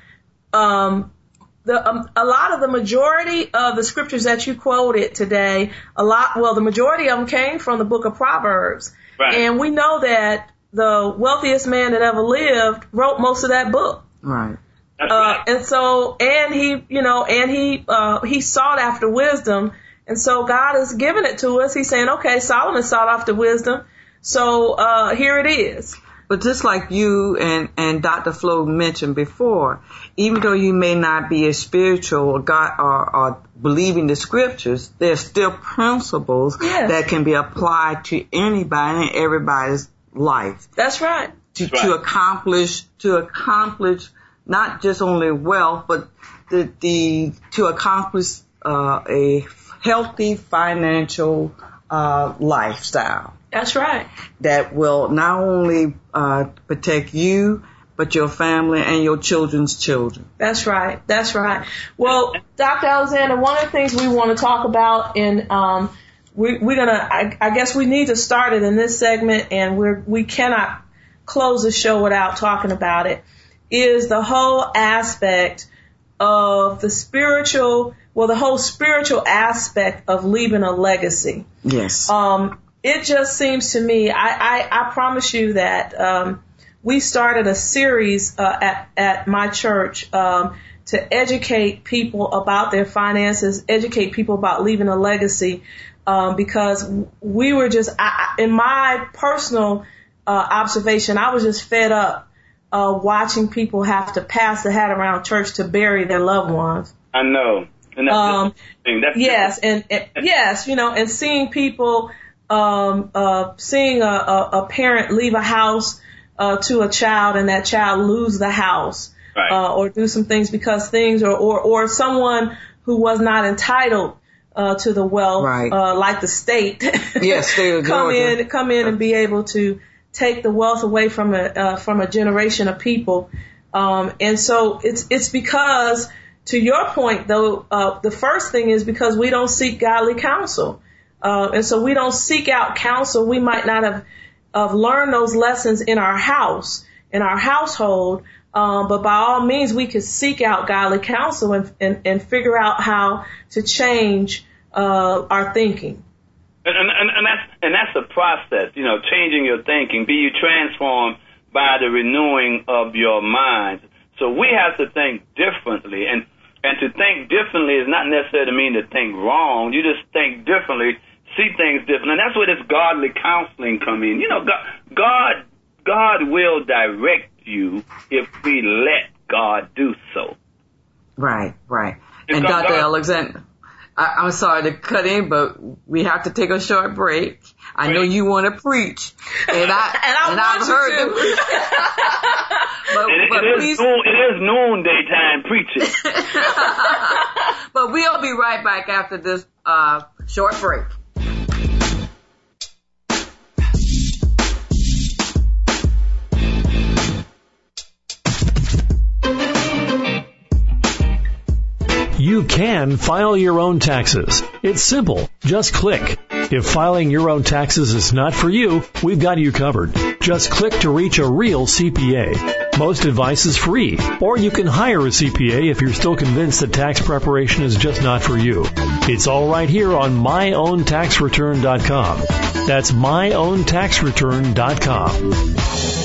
um, the um, a lot of the majority of the scriptures that you quoted today, a lot well, the majority of them came from the book of Proverbs, right. and we know that the wealthiest man that ever lived wrote most of that book. Right. Uh, and so, and he, you know, and he, uh, he sought after wisdom. And so God has given it to us. He's saying, okay, Solomon sought after wisdom. So, uh, here it is. But just like you and, and Dr. Flo mentioned before, even though you may not be a spiritual or God or, or believing the scriptures, there's still principles yes. that can be applied to anybody and everybody's life. That's right. To, right. to accomplish, to accomplish not just only wealth, but the, the to accomplish uh, a healthy financial uh, lifestyle. That's right. That will not only uh, protect you, but your family and your children's children. That's right. That's right. Well, Dr. Alexander, one of the things we want to talk about, and um, we, we're gonna, I, I guess we need to start it in this segment, and we're we cannot close the show without talking about it. Is the whole aspect of the spiritual, well, the whole spiritual aspect of leaving a legacy. Yes. Um, it just seems to me, I, I, I promise you that um, we started a series uh, at, at my church um, to educate people about their finances, educate people about leaving a legacy, um, because we were just, I, in my personal uh, observation, I was just fed up uh, watching people have to pass the hat around church to bury their loved ones. I know. And that's Um, that's yes, and, and yes, you know, and seeing people, um, uh, seeing a, a, a parent leave a house uh, to a child and that child lose the house, Right. uh, or do some things because things, or or, or someone who was not entitled uh, to the wealth, Right. uh, like the state, Yes, state come Georgia. in, come in and be able to take the wealth away from a uh, from a generation of people. Um, and so it's it's because, to your point though, uh, the first thing is because we don't seek godly counsel, uh, and so we don't seek out counsel. We might not have have learned those lessons in our house, in our household. Um, but by all means, we could seek out godly counsel and, and, and figure out how to change uh, our thinking. And, and, and, that's and that's the process, you know, changing your thinking. Be you transformed by the renewing of your mind. So we have to think differently, and and to think differently is not necessarily to mean to think wrong. You just think differently, see things differently, and that's where this godly counseling come in. You know, God, God, God will direct you if we let God do so. Right, right. It's And got- Dr. got- Alexander, I, I'm sorry to cut in, but we have to take a short break. I know you want to preach, and I And I I've heard to. them. but, It, but it, is please, noon, it is noonday time preaching. but we'll be right back after this uh, short break. You can file your own taxes. It's simple. Just click. If filing your own taxes is not for you, we've got you covered. Just click to reach a real CPA. Most advice is free, or you can hire a CPA if you're still convinced that tax preparation is just not for you. It's all right here on myowntaxreturn.com. That's myowntaxreturn.com.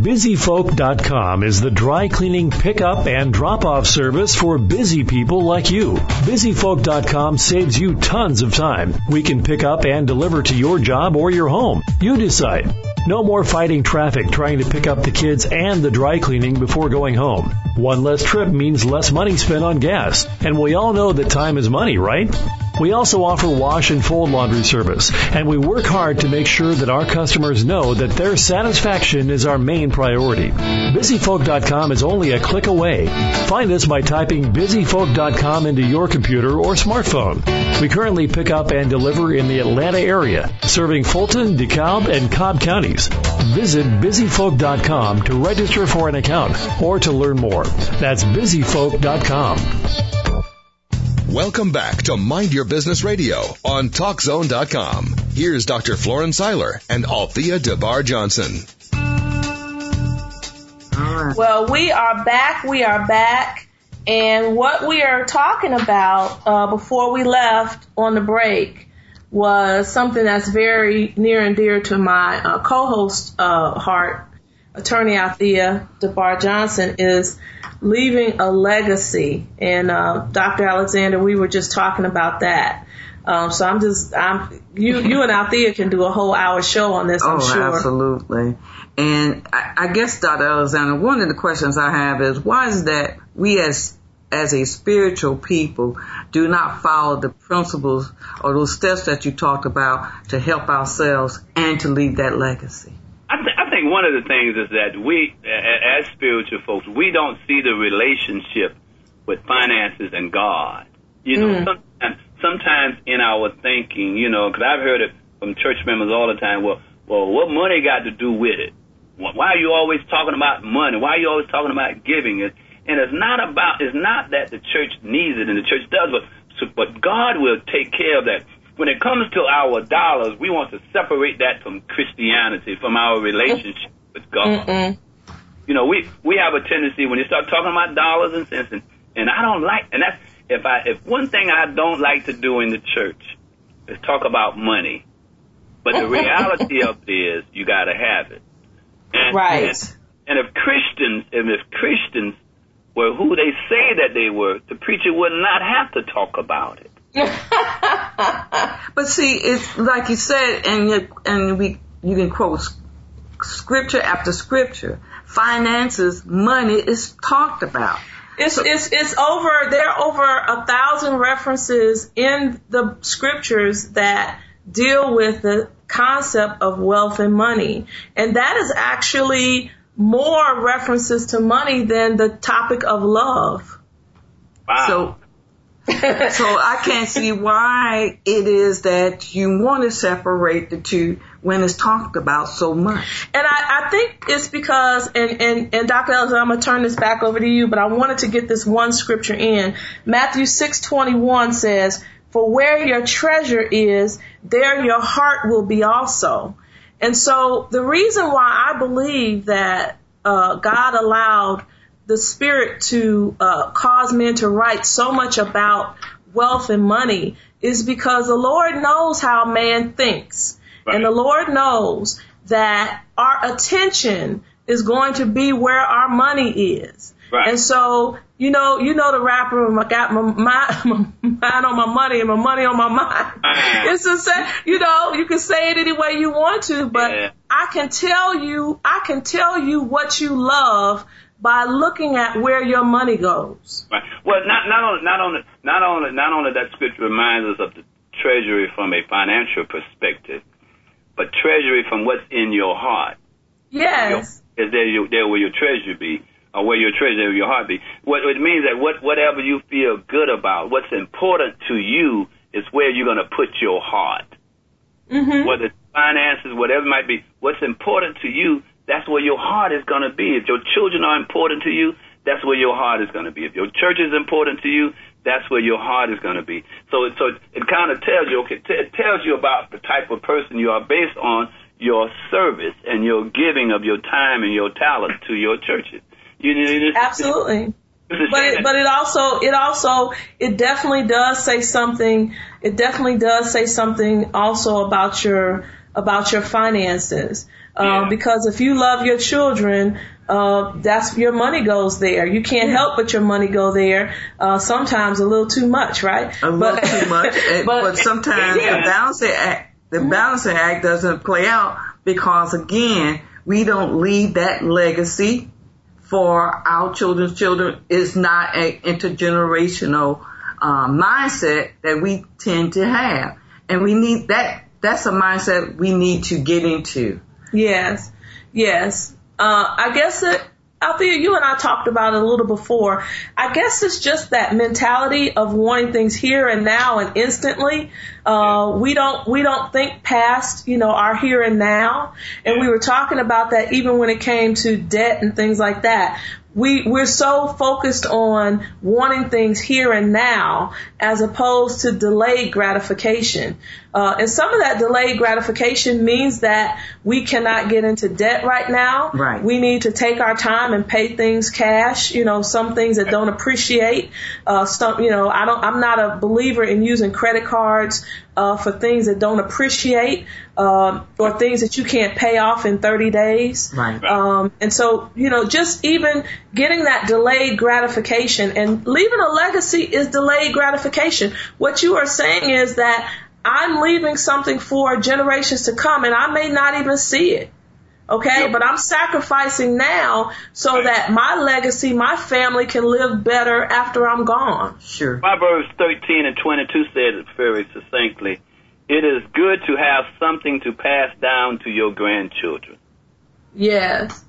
BusyFolk.com is the dry cleaning pickup and drop off service for busy people like you. BusyFolk.com saves you tons of time. We can pick up and deliver to your job or your home. You decide. No more fighting traffic trying to pick up the kids and the dry cleaning before going home. One less trip means less money spent on gas. And we all know that time is money, right? We also offer wash and fold laundry service, and we work hard to make sure that our customers know that their satisfaction is our main priority. BusyFolk.com is only a click away. Find us by typing BusyFolk.com into your computer or smartphone. We currently pick up and deliver in the Atlanta area, serving Fulton, DeKalb, and Cobb counties. Visit BusyFolk.com to register for an account or to learn more. That's BusyFolk.com. Welcome back to Mind Your Business Radio on TalkZone.com. Here's Dr. Florence Seiler and Althea DeBar Johnson. Well, we are back. We are back. And what we are talking about uh, before we left on the break was something that's very near and dear to my uh, co-host uh, heart, attorney Althea DeBar Johnson, is leaving a legacy. And uh, Dr. Alexander, we were just talking about that. Um, so I'm just, I'm, you, you and Althea can do a whole hour show on this, I'm oh, sure. absolutely. And I, I guess, Dr. Alexander, one of the questions I have is why is that we as as a spiritual people do not follow the principles or those steps that you talked about to help ourselves and to leave that legacy? Think one of the things is that we, as spiritual folks, we don't see the relationship with finances and God. You know, mm. sometimes, sometimes in our thinking, you know, because I've heard it from church members all the time. Well, well, what money got to do with it? Why are you always talking about money? Why are you always talking about giving it? And it's not about, it's not that the church needs it and the church does, but but God will take care of that when it comes to our dollars, we want to separate that from Christianity, from our relationship with God. Mm-mm. You know, we we have a tendency when you start talking about dollars and cents, and, and I don't like, and that's if I if one thing I don't like to do in the church is talk about money. But the reality of it is, you got to have it. And, right. And, and if Christians, and if Christians were who they say that they were, the preacher would not have to talk about it. but see, it's like you said, and you, and we you can quote scripture after scripture. Finances, money is talked about. It's so, it's it's over. There are over a thousand references in the scriptures that deal with the concept of wealth and money, and that is actually more references to money than the topic of love. Wow. So so I can't see why it is that you want to separate the two when it's talked about so much. And I, I think it's because, and, and, and Dr. Ellis, I'm going to turn this back over to you, but I wanted to get this one scripture in. Matthew 6:21 says, "For where your treasure is, there your heart will be also." And so the reason why I believe that uh, God allowed the spirit to uh, cause men to write so much about wealth and money is because the Lord knows how man thinks. Right. And the Lord knows that our attention is going to be where our money is. Right. And so, you know, you know the rapper, I got my, my, my mind on my money and my money on my mind. It's the same, you know, you can say it any way you want to, but yeah. I can tell you, I can tell you what you love by looking at where your money goes. Right. Well, not not only not only not only not only that scripture reminds us of the treasury from a financial perspective, but treasury from what's in your heart. Yes. Your, is there your, there where your treasure be, or where your treasure where your heart be? What it means that what whatever you feel good about, what's important to you, is where you're going to put your heart. Mm-hmm. Whether it's finances, whatever it might be, what's important to you that's where your heart is going to be. If your children are important to you, that's where your heart is going to be. If your church is important to you, that's where your heart is going to be. So, it, so it, it kind of tells you, okay, it tells you about the type of person you are based on your service and your giving of your time and your talent to your churches. You, you Absolutely. But it, but it also it also it definitely does say something. It definitely does say something also about your about your finances. Uh, yeah. Because if you love your children, uh, that's your money goes there. You can't yeah. help but your money go there. Uh, sometimes a little too much, right? A little but, too much. but, but sometimes yeah. the balancing act, the mm-hmm. balancing act doesn't play out because again, we don't leave that legacy for our children's children. It's not an intergenerational uh, mindset that we tend to have, and we need that. That's a mindset we need to get into. Yes, yes. Uh, I guess it, Althea, you and I talked about it a little before. I guess it's just that mentality of wanting things here and now and instantly. Uh, we don't we don't think past you know our here and now. And we were talking about that even when it came to debt and things like that we we're so focused on wanting things here and now as opposed to delayed gratification. Uh, and some of that delayed gratification means that we cannot get into debt right now. Right. We need to take our time and pay things cash. You know, some things that don't appreciate. Uh, some, you know, I don't. I'm not a believer in using credit cards uh, for things that don't appreciate uh, or things that you can't pay off in 30 days. Right. Um, and so, you know, just even getting that delayed gratification and leaving a legacy is delayed gratification. What you are saying is that I'm leaving something for generations to come and I may not even see it. Okay, yep. but I'm sacrificing now so right. that my legacy, my family can live better after I'm gone. Sure. Proverbs 13 and 22 says it very succinctly. It is good to have something to pass down to your grandchildren. Yes.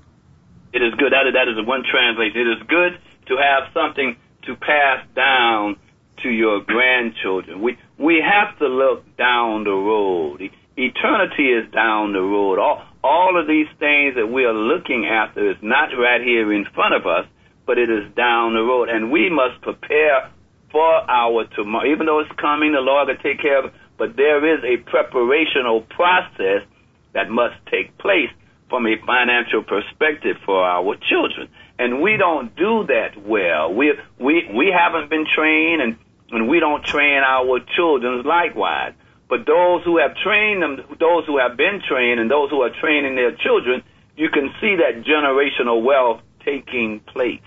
It is good. That is, that is one translation. It is good to have something to pass down to your grandchildren. We we have to look down the road. Eternity is down the road. All all of these things that we are looking after is not right here in front of us, but it is down the road, and we must prepare for our tomorrow. Even though it's coming, the Lord will take care of it. But there is a preparational process that must take place from a financial perspective for our children. And we don't do that well. We we we haven't been trained and and we don't train our children likewise. But those who have trained them, those who have been trained, and those who are training their children, you can see that generational wealth taking place.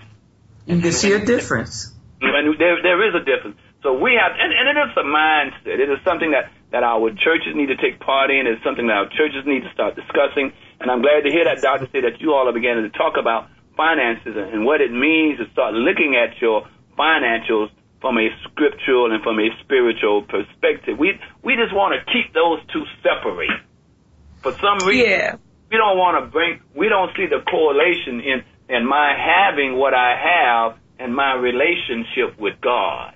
And You can see a difference. And there, there is a difference. So we have, and, and it is a mindset. It is something that, that our churches need to take part in. It's something that our churches need to start discussing. And I'm glad to hear that, Doctor, say that you all are beginning to talk about finances and what it means to start looking at your financials from a scriptural and from a spiritual perspective. We we just want to keep those two separate. For some reason, yeah. we don't want to bring. We don't see the correlation in in my having what I have and my relationship with God.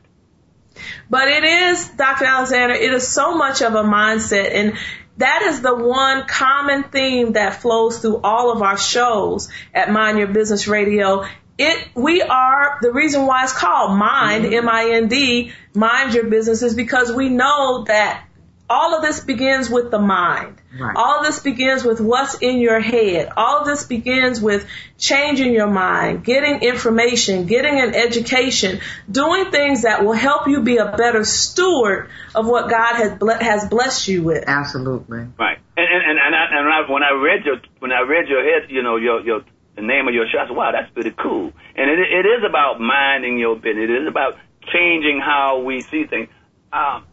But it is, Dr. Alexander, it is so much of a mindset and that is the one common theme that flows through all of our shows at Mind Your Business Radio it we are the reason why it's called mind mm-hmm. m-i-n-d mind your business is because we know that all of this begins with the mind. Right. all of this begins with what's in your head. All of this begins with changing your mind getting information getting an education doing things that will help you be a better steward of what god has has blessed you with. Absolutely. Right. And and and, I, and I, when i read your when i read your head you know your your the name of your show. I said, wow, that's pretty cool. And it, it is about minding your business. It is about changing how we see things. Um,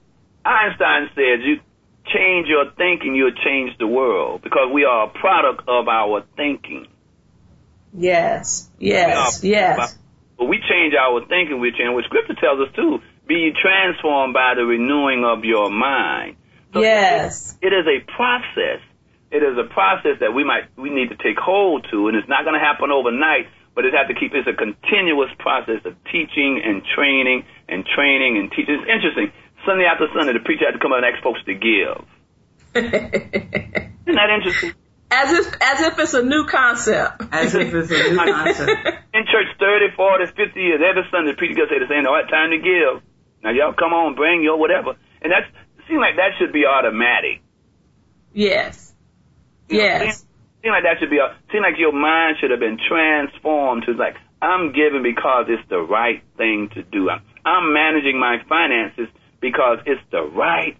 Einstein said, you change your thinking, you'll change the world because we are a product of our thinking. Yes, yes, yes. But we change our thinking, we change what scripture tells us too. Be transformed by the renewing of your mind. So yes. It is a process it is a process that we might we need to take hold to, and it's not going to happen overnight. But it has to keep. It's a continuous process of teaching and training and training and teaching. It's interesting. Sunday after Sunday, the preacher had to come out and ask folks to give. Isn't that interesting? As if, as if it's a new concept. As if it's a new concept. In church 30, 40, 50 years, every Sunday the preacher gonna say the same, all right, time to give. Now y'all come on, bring your whatever. And that's, it seems like that should be automatic. Yes. Yes. seem like that should be a seem like your mind should have been transformed to like I'm giving because it's the right thing to do. I'm, I'm managing my finances because it's the right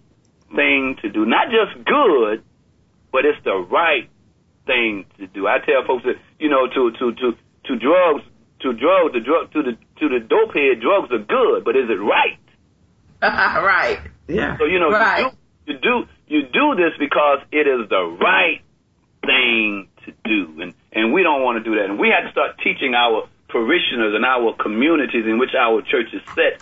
thing to do. Not just good, but it's the right thing to do. I tell folks that you know to to to to drugs to drugs the drug to the to the dope head drugs are good, but is it right? right. Yeah. So you know Right. you, do, you do you do this because it is the right thing to do, and and we don't want to do that, and we have to start teaching our parishioners and our communities in which our church is set,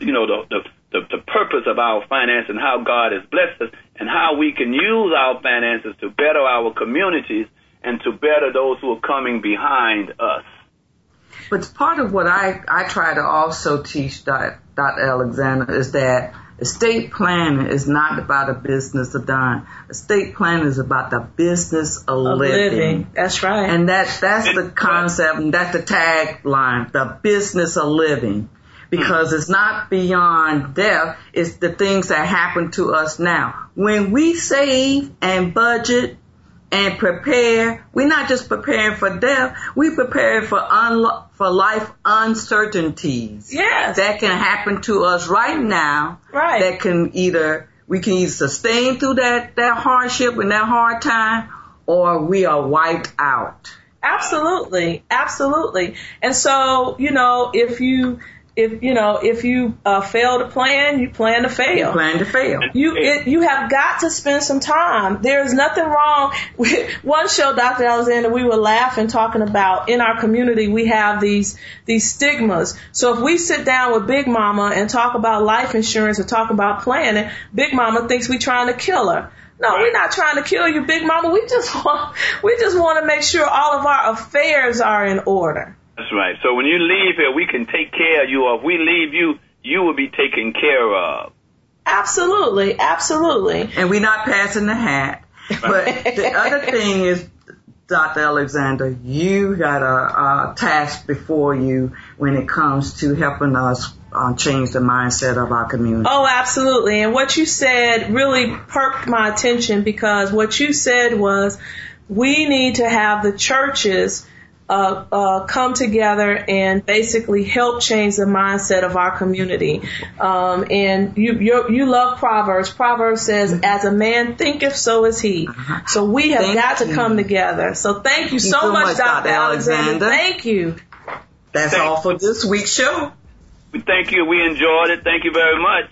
you know the the the, the purpose of our finance and how God has blessed us, and how we can use our finances to better our communities and to better those who are coming behind us. But part of what I, I try to also teach Dr. Alexander is that estate planning is not about a business of dying. Estate planning is about the business of, Of living. living. That's right. And that, that's the concept and that's the tagline, the business of living. Because it's not beyond death, it's the things that happen to us now. When we save and budget and prepare, we're not just preparing for death, we prepare for unlo- for life uncertainties yes. that can happen to us right now right. that can either we can either sustain through that that hardship and that hard time or we are wiped out. Absolutely, absolutely. And so, you know, if you if you know if you uh, fail to plan, you plan to fail. Plan to fail. You it, you have got to spend some time. There is nothing wrong with one show, Dr. Alexander. We were laughing talking about in our community we have these these stigmas. So if we sit down with Big Mama and talk about life insurance or talk about planning, Big Mama thinks we're trying to kill her. No, we're not trying to kill you, Big Mama. We just want we just want to make sure all of our affairs are in order. That's right. So when you leave here, we can take care of you, or if we leave you, you will be taken care of. Absolutely, absolutely. And we're not passing the hat. But the other thing is, Dr. Alexander, you got a, a task before you when it comes to helping us uh, change the mindset of our community. Oh, absolutely. And what you said really perked my attention because what you said was we need to have the churches uh, uh, come together and basically help change the mindset of our community. Um, and you you you love Proverbs. Proverbs says, "As a man thinketh, so is he." So we have Thank got to come together. So thank you Thank you so, so much, much, Dr. Dr. Alexander. Alexander. Thank you. That's all for this week's show. We thank you. We enjoyed it. Thank you very much.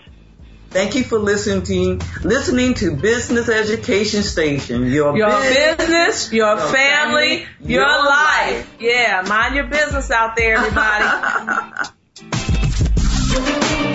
Thank you for listening listening to Business Education Station. Your, your business, business your, your, family, family your, your life. life. Yeah, mind your business out there, everybody.